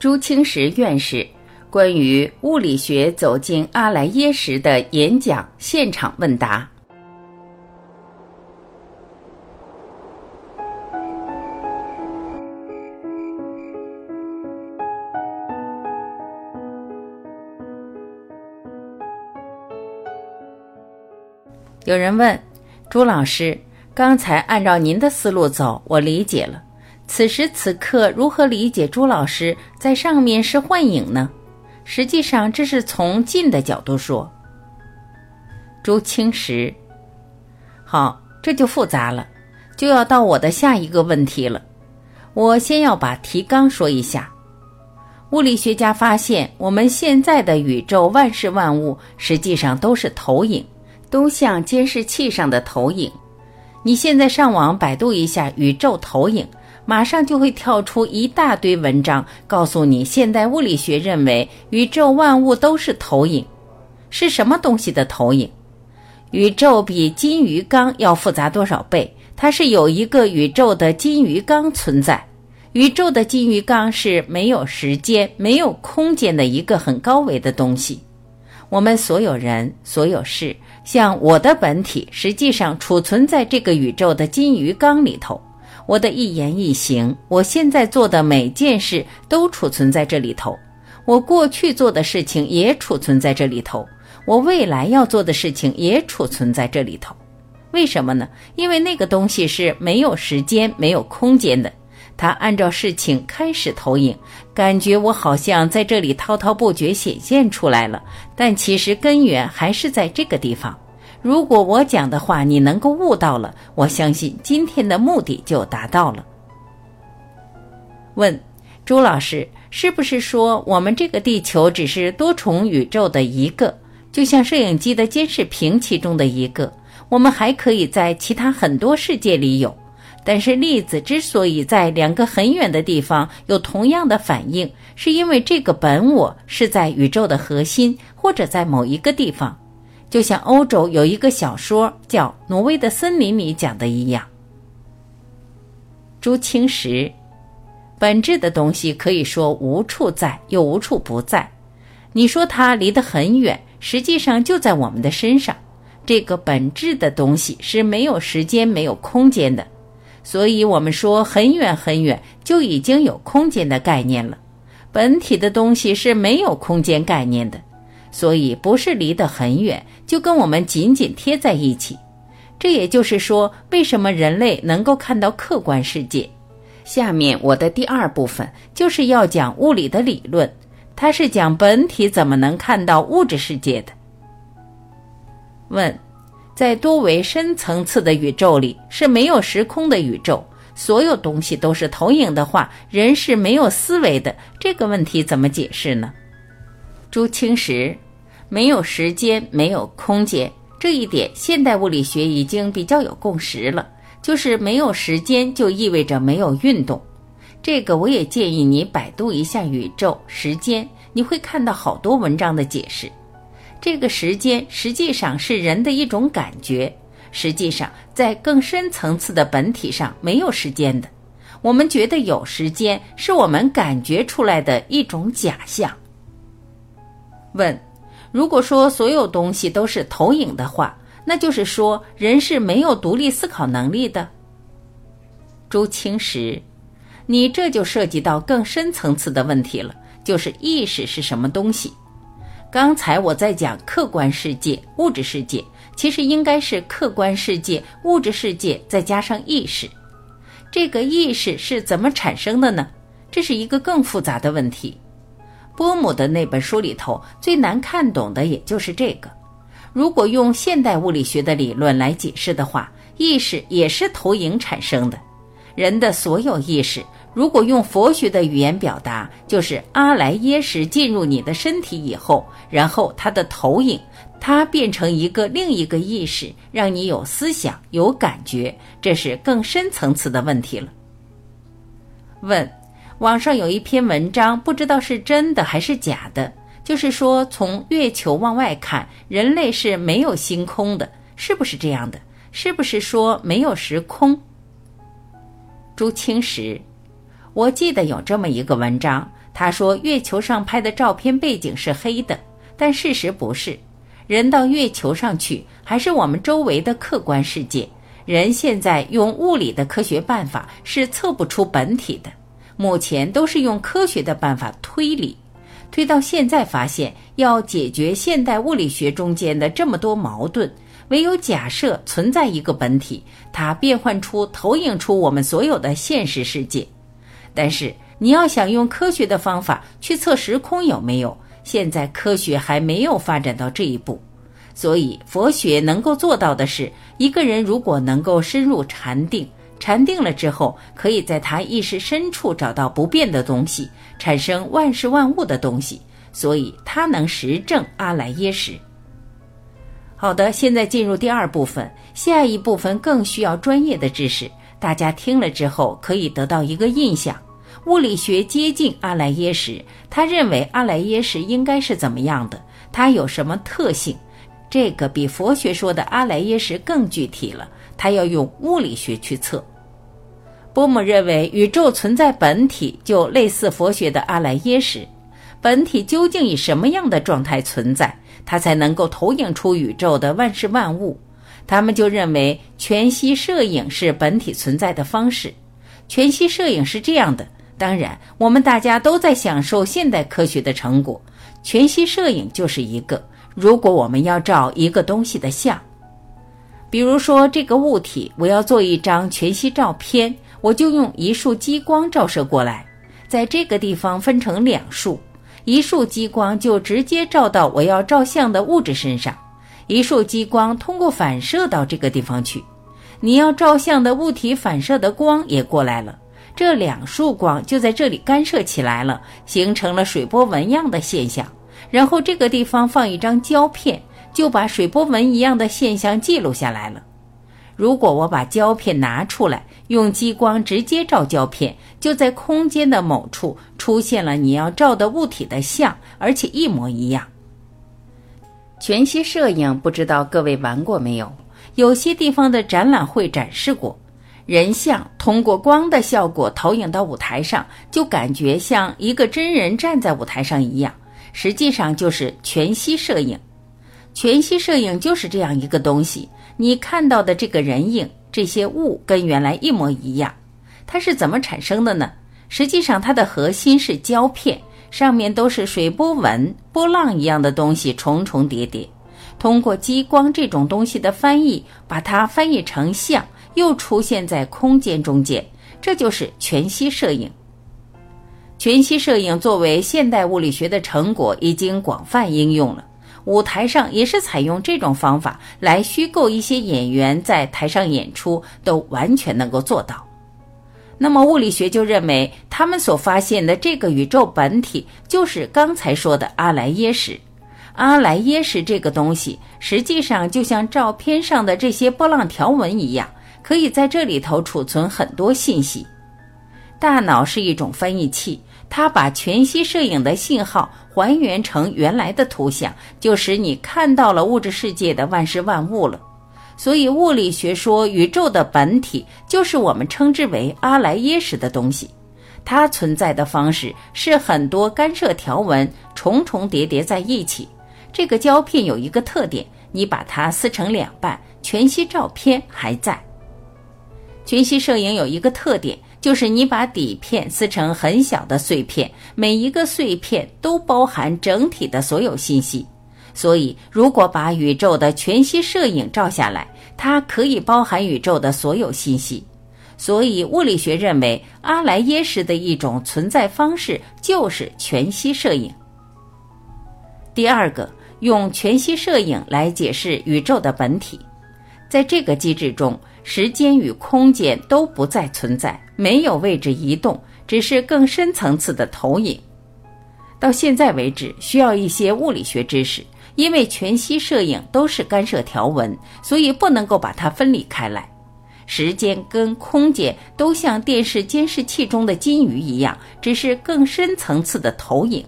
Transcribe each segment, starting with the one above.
朱清时院士关于物理学走进阿莱耶识的演讲现场问答。有人问朱老师：“刚才按照您的思路走，我理解了。”此时此刻，如何理解朱老师在上面是幻影呢？实际上，这是从近的角度说。朱清时，好，这就复杂了，就要到我的下一个问题了。我先要把提纲说一下。物理学家发现，我们现在的宇宙万事万物实际上都是投影，都像监视器上的投影。你现在上网百度一下宇宙投影。马上就会跳出一大堆文章，告诉你现代物理学认为宇宙万物都是投影，是什么东西的投影？宇宙比金鱼缸要复杂多少倍？它是有一个宇宙的金鱼缸存在，宇宙的金鱼缸是没有时间、没有空间的一个很高维的东西。我们所有人、所有事，像我的本体，实际上储存在这个宇宙的金鱼缸里头。我的一言一行，我现在做的每件事都储存在这里头；我过去做的事情也储存在这里头；我未来要做的事情也储存在这里头。为什么呢？因为那个东西是没有时间、没有空间的，它按照事情开始投影，感觉我好像在这里滔滔不绝显现出来了，但其实根源还是在这个地方。如果我讲的话你能够悟到了，我相信今天的目的就达到了。问朱老师，是不是说我们这个地球只是多重宇宙的一个，就像摄影机的监视屏其中的一个？我们还可以在其他很多世界里有，但是粒子之所以在两个很远的地方有同样的反应，是因为这个本我是在宇宙的核心，或者在某一个地方。就像欧洲有一个小说叫《挪威的森林》里讲的一样，朱清时，本质的东西可以说无处在，又无处不在。你说它离得很远，实际上就在我们的身上。这个本质的东西是没有时间、没有空间的，所以我们说很远很远就已经有空间的概念了。本体的东西是没有空间概念的。所以不是离得很远，就跟我们紧紧贴在一起。这也就是说，为什么人类能够看到客观世界？下面我的第二部分就是要讲物理的理论，它是讲本体怎么能看到物质世界的。问，在多维深层次的宇宙里是没有时空的宇宙，所有东西都是投影的话，人是没有思维的，这个问题怎么解释呢？朱清时，没有时间，没有空间，这一点现代物理学已经比较有共识了。就是没有时间，就意味着没有运动。这个我也建议你百度一下宇宙时间，你会看到好多文章的解释。这个时间实际上是人的一种感觉，实际上在更深层次的本体上没有时间的。我们觉得有时间，是我们感觉出来的一种假象。问：如果说所有东西都是投影的话，那就是说人是没有独立思考能力的。朱清时，你这就涉及到更深层次的问题了，就是意识是什么东西？刚才我在讲客观世界、物质世界，其实应该是客观世界、物质世界再加上意识。这个意识是怎么产生的呢？这是一个更复杂的问题。波姆的那本书里头最难看懂的也就是这个。如果用现代物理学的理论来解释的话，意识也是投影产生的。人的所有意识，如果用佛学的语言表达，就是阿莱耶识进入你的身体以后，然后它的投影，它变成一个另一个意识，让你有思想、有感觉，这是更深层次的问题了。问。网上有一篇文章，不知道是真的还是假的，就是说从月球往外看，人类是没有星空的，是不是这样的？是不是说没有时空？朱清时，我记得有这么一个文章，他说月球上拍的照片背景是黑的，但事实不是。人到月球上去，还是我们周围的客观世界。人现在用物理的科学办法是测不出本体的，目前都是用科学的办法推理，推到现在发现要解决现代物理学中间的这么多矛盾，唯有假设存在一个本体，它变换出、投影出我们所有的现实世界。但是你要想用科学的方法去测时空有没有？现在科学还没有发展到这一步，所以佛学能够做到的是，一个人如果能够深入禅定，禅定了之后，可以在他意识深处找到不变的东西，产生万事万物的东西，所以他能实证阿赖耶识。好的，现在进入第二部分，下一部分更需要专业的知识，大家听了之后可以得到一个印象。物理学接近阿赖耶识，他认为阿赖耶识应该是怎么样的？它有什么特性？这个比佛学说的阿赖耶识更具体了。他要用物理学去测。波姆认为宇宙存在本体就类似佛学的阿赖耶识，本体究竟以什么样的状态存在，它才能够投影出宇宙的万事万物？他们就认为全息摄影是本体存在的方式。全息摄影是这样的。当然，我们大家都在享受现代科学的成果。全息摄影就是一个。如果我们要照一个东西的像，比如说这个物体，我要做一张全息照片，我就用一束激光照射过来，在这个地方分成两束，一束激光就直接照到我要照相的物质身上，一束激光通过反射到这个地方去，你要照相的物体反射的光也过来了。这两束光就在这里干涉起来了，形成了水波纹样的现象。然后这个地方放一张胶片，就把水波纹一样的现象记录下来了。如果我把胶片拿出来，用激光直接照胶片，就在空间的某处出现了你要照的物体的像，而且一模一样。全息摄影不知道各位玩过没有？有些地方的展览会展示过。人像通过光的效果投影到舞台上，就感觉像一个真人站在舞台上一样。实际上就是全息摄影。全息摄影就是这样一个东西。你看到的这个人影、这些物跟原来一模一样。它是怎么产生的呢？实际上它的核心是胶片，上面都是水波纹、波浪一样的东西，重重叠叠。通过激光这种东西的翻译，把它翻译成像。又出现在空间中间，这就是全息摄影。全息摄影作为现代物理学的成果，已经广泛应用了。舞台上也是采用这种方法来虚构一些演员在台上演出，都完全能够做到。那么物理学就认为，他们所发现的这个宇宙本体，就是刚才说的阿莱耶识。阿莱耶识这个东西，实际上就像照片上的这些波浪条纹一样。可以在这里头储存很多信息。大脑是一种翻译器，它把全息摄影的信号还原成原来的图像，就使你看到了物质世界的万事万物了。所以物理学说，宇宙的本体就是我们称之为阿莱耶识的东西。它存在的方式是很多干涉条纹重重叠叠在一起。这个胶片有一个特点，你把它撕成两半，全息照片还在。全息摄影有一个特点，就是你把底片撕成很小的碎片，每一个碎片都包含整体的所有信息。所以，如果把宇宙的全息摄影照下来，它可以包含宇宙的所有信息。所以，物理学认为阿莱耶识的一种存在方式就是全息摄影。第二个，用全息摄影来解释宇宙的本体，在这个机制中。时间与空间都不再存在，没有位置移动，只是更深层次的投影。到现在为止，需要一些物理学知识，因为全息摄影都是干涉条纹，所以不能够把它分离开来。时间跟空间都像电视监视器中的金鱼一样，只是更深层次的投影。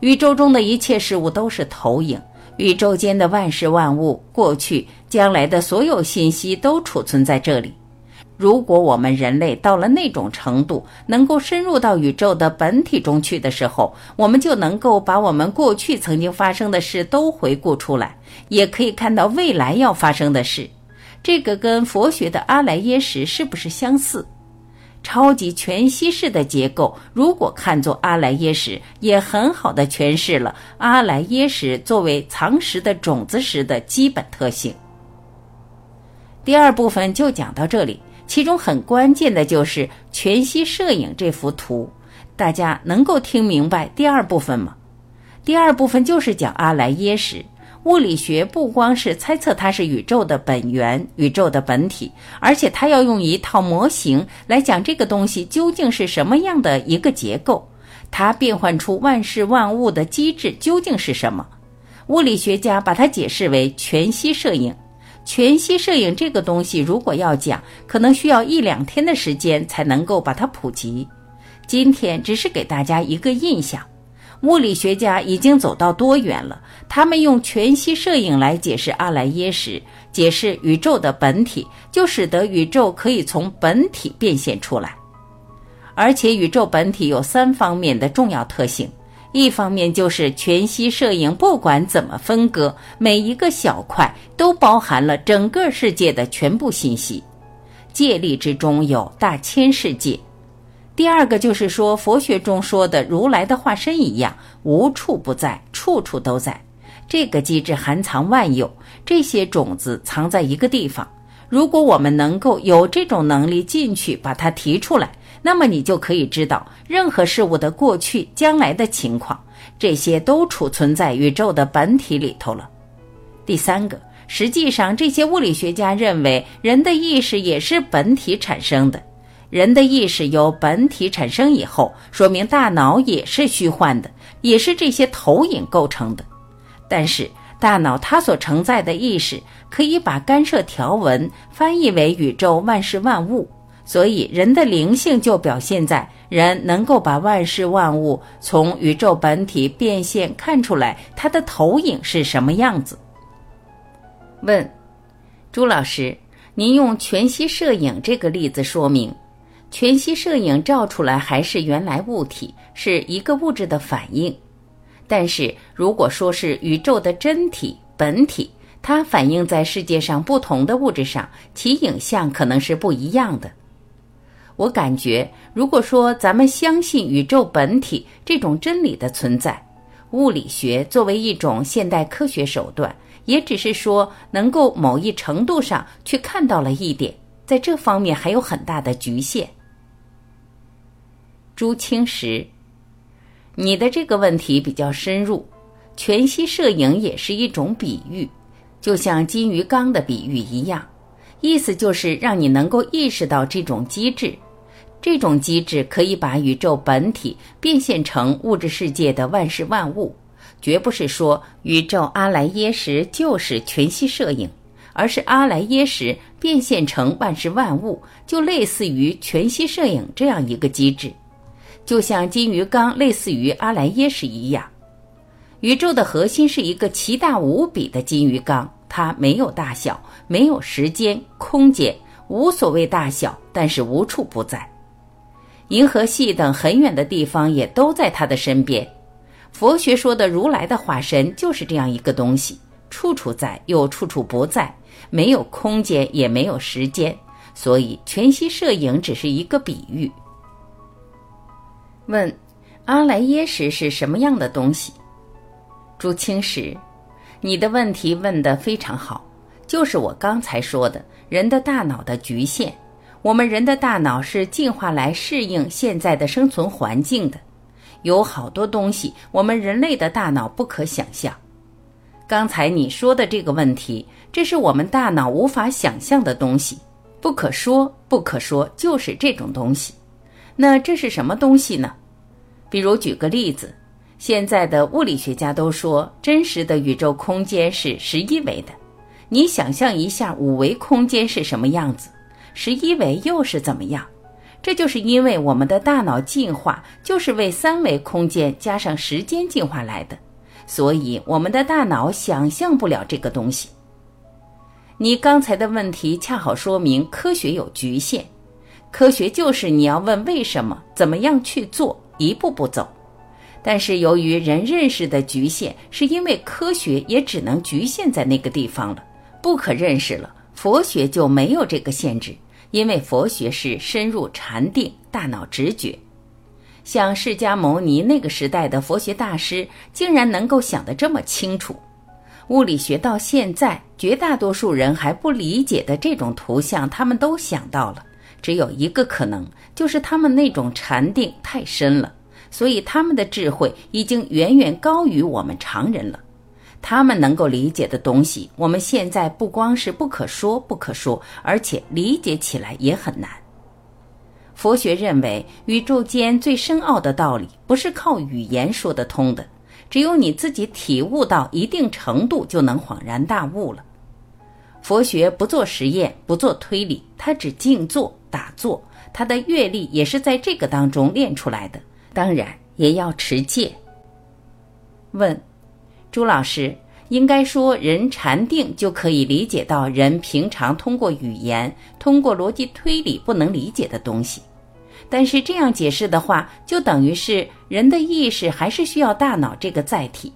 宇宙中的一切事物都是投影。宇宙间的万事万物，过去、将来的所有信息都储存在这里。如果我们人类到了那种程度，能够深入到宇宙的本体中去的时候，我们就能够把我们过去曾经发生的事都回顾出来，也可以看到未来要发生的事。这个跟佛学的阿赖耶识是不是相似？超级全息式的结构，如果看作阿赖耶识，也很好的诠释了阿赖耶识作为藏识的种子时的基本特性。第二部分就讲到这里。其中很关键的就是全息摄影这幅图，大家能够听明白第二部分吗？第二部分就是讲阿赖耶识。物理学不光是猜测它是宇宙的本源、宇宙的本体，而且它要用一套模型来讲这个东西究竟是什么样的一个结构，它变换出万事万物的机制究竟是什么？物理学家把它解释为全息摄影。全息摄影这个东西，如果要讲，可能需要一两天的时间才能够把它普及。今天只是给大家一个印象。物理学家已经走到多远了？他们用全息摄影来解释阿赖耶识，解释宇宙的本体，就使得宇宙可以从本体变现出来。而且，宇宙本体有三方面的重要特性。一方面就是全息摄影，不管怎么分割，每一个小块都包含了整个世界的全部信息。借力之中有大千世界。第二个就是说，佛学中说的如来的化身一样，无处不在，处处都在。这个机制含藏万有，这些种子藏在一个地方。如果我们能够有这种能力进去把它提出来。那么你就可以知道任何事物的过去、将来的情况，这些都储存在宇宙的本体里头了。第三个，实际上这些物理学家认为，人的意识也是本体产生的。人的意识由本体产生以后，说明大脑也是虚幻的，也是这些投影构成的。但是大脑它所承载的意识，可以把干涉条纹翻译为宇宙万事万物。所以，人的灵性就表现在人能够把万事万物从宇宙本体变现看出来，它的投影是什么样子？问，朱老师，您用全息摄影这个例子说明，全息摄影照出来还是原来物体，是一个物质的反应。但是，如果说是宇宙的真体本体，它反映在世界上不同的物质上，其影像可能是不一样的。我感觉，如果说咱们相信宇宙本体这种真理的存在，物理学作为一种现代科学手段，也只是说能够某一程度上去看到了一点，在这方面还有很大的局限。朱青石，你的这个问题比较深入，全息摄影也是一种比喻，就像金鱼缸的比喻一样，意思就是让你能够意识到这种机制。这种机制可以把宇宙本体变现成物质世界的万事万物，绝不是说宇宙阿赖耶识就是全息摄影，而是阿赖耶识变现成万事万物，就类似于全息摄影这样一个机制，就像金鱼缸类似于阿赖耶识一样。宇宙的核心是一个奇大无比的金鱼缸，它没有大小，没有时间、空间，无所谓大小，但是无处不在。银河系等很远的地方也都在他的身边。佛学说的如来的化身就是这样一个东西，处处在又处处不在，没有空间也没有时间，所以全息摄影只是一个比喻。问：阿莱耶识是什么样的东西？朱清时，你的问题问得非常好，就是我刚才说的人的大脑的局限。我们人的大脑是进化来适应现在的生存环境的，有好多东西我们人类的大脑不可想象。刚才你说的这个问题，这是我们大脑无法想象的东西，不可说，不可说，就是这种东西。那这是什么东西呢？比如举个例子，现在的物理学家都说，真实的宇宙空间是十一维的。你想象一下五维空间是什么样子？十一维又是怎么样？这就是因为我们的大脑进化就是为三维空间加上时间进化来的，所以我们的大脑想象不了这个东西。你刚才的问题恰好说明科学有局限。科学就是你要问为什么，怎么样去做，一步步走。但是由于人认识的局限，是因为科学也只能局限在那个地方了，不可认识了。佛学就没有这个限制，因为佛学是深入禅定、大脑直觉。像释迦牟尼那个时代的佛学大师，竟然能够想得这么清楚。物理学到现在，绝大多数人还不理解的这种图像，他们都想到了。只有一个可能，就是他们那种禅定太深了，所以他们的智慧已经远远高于我们常人了。他们能够理解的东西，我们现在不光是不可说不可说，而且理解起来也很难。佛学认为，宇宙间最深奥的道理，不是靠语言说得通的。只有你自己体悟到一定程度，就能恍然大悟了。佛学不做实验，不做推理，它只静坐打坐，他的阅历也是在这个当中练出来的。当然也要持戒。问，朱老师，应该说人禅定就可以理解到人平常通过语言、通过逻辑推理不能理解的东西。但是这样解释的话，就等于是人的意识还是需要大脑这个载体。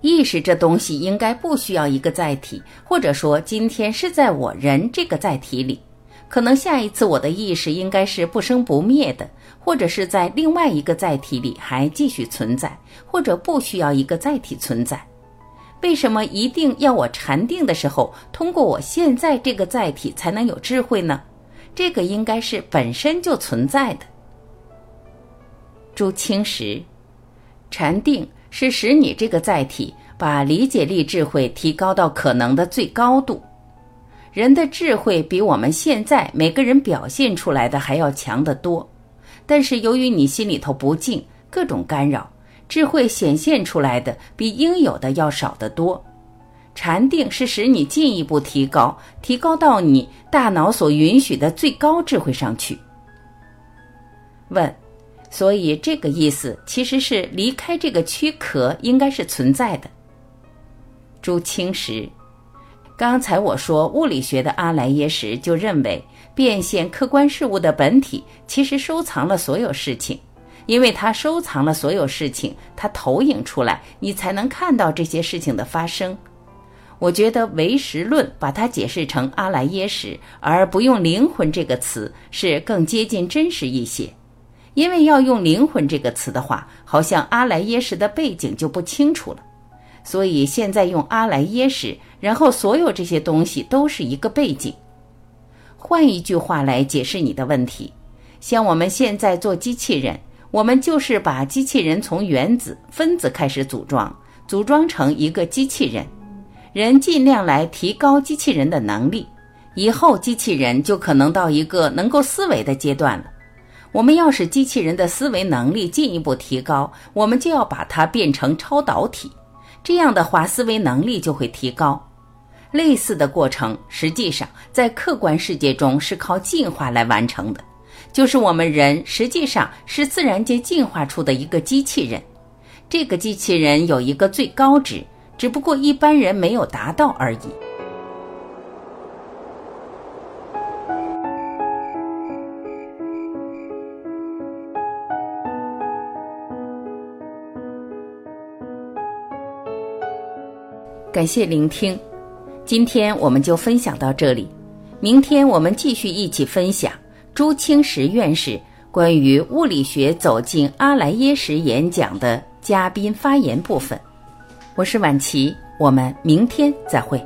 意识这东西应该不需要一个载体，或者说今天是在我人这个载体里，可能下一次我的意识应该是不生不灭的，或者是在另外一个载体里还继续存在，或者不需要一个载体存在。为什么一定要我禅定的时候通过我现在这个载体才能有智慧呢？这个应该是本身就存在的。朱清时，禅定是使你这个载体把理解力、智慧提高到可能的最高度。人的智慧比我们现在每个人表现出来的还要强得多，但是由于你心里头不静，各种干扰，智慧显现出来的比应有的要少得多。禅定是使你进一步提高，提高到你大脑所允许的最高智慧上去。问，所以这个意思其实是离开这个躯壳应该是存在的。朱清时，刚才我说物理学的阿莱耶识就认为，变现客观事物的本体其实收藏了所有事情，因为它收藏了所有事情，它投影出来，你才能看到这些事情的发生。我觉得唯识论把它解释成阿赖耶识，而不用灵魂这个词，是更接近真实一些。因为要用灵魂这个词的话，好像阿赖耶识的背景就不清楚了。所以现在用阿莱耶识，然后所有这些东西都是一个背景。换一句话来解释你的问题，像我们现在做机器人，我们就是把机器人从原子、分子开始组装，组装成一个机器人。人尽量来提高机器人的能力，以后机器人就可能到一个能够思维的阶段了。我们要使机器人的思维能力进一步提高，我们就要把它变成超导体，这样的话思维能力就会提高。类似的过程，实际上在客观世界中是靠进化来完成的，就是我们人实际上是自然界进化出的一个机器人，这个机器人有一个最高值。只不过一般人没有达到而已。感谢聆听，今天我们就分享到这里。明天我们继续一起分享朱清时院士关于物理学走进阿莱耶识演讲的嘉宾发言部分。我是婉琪，我们明天再会。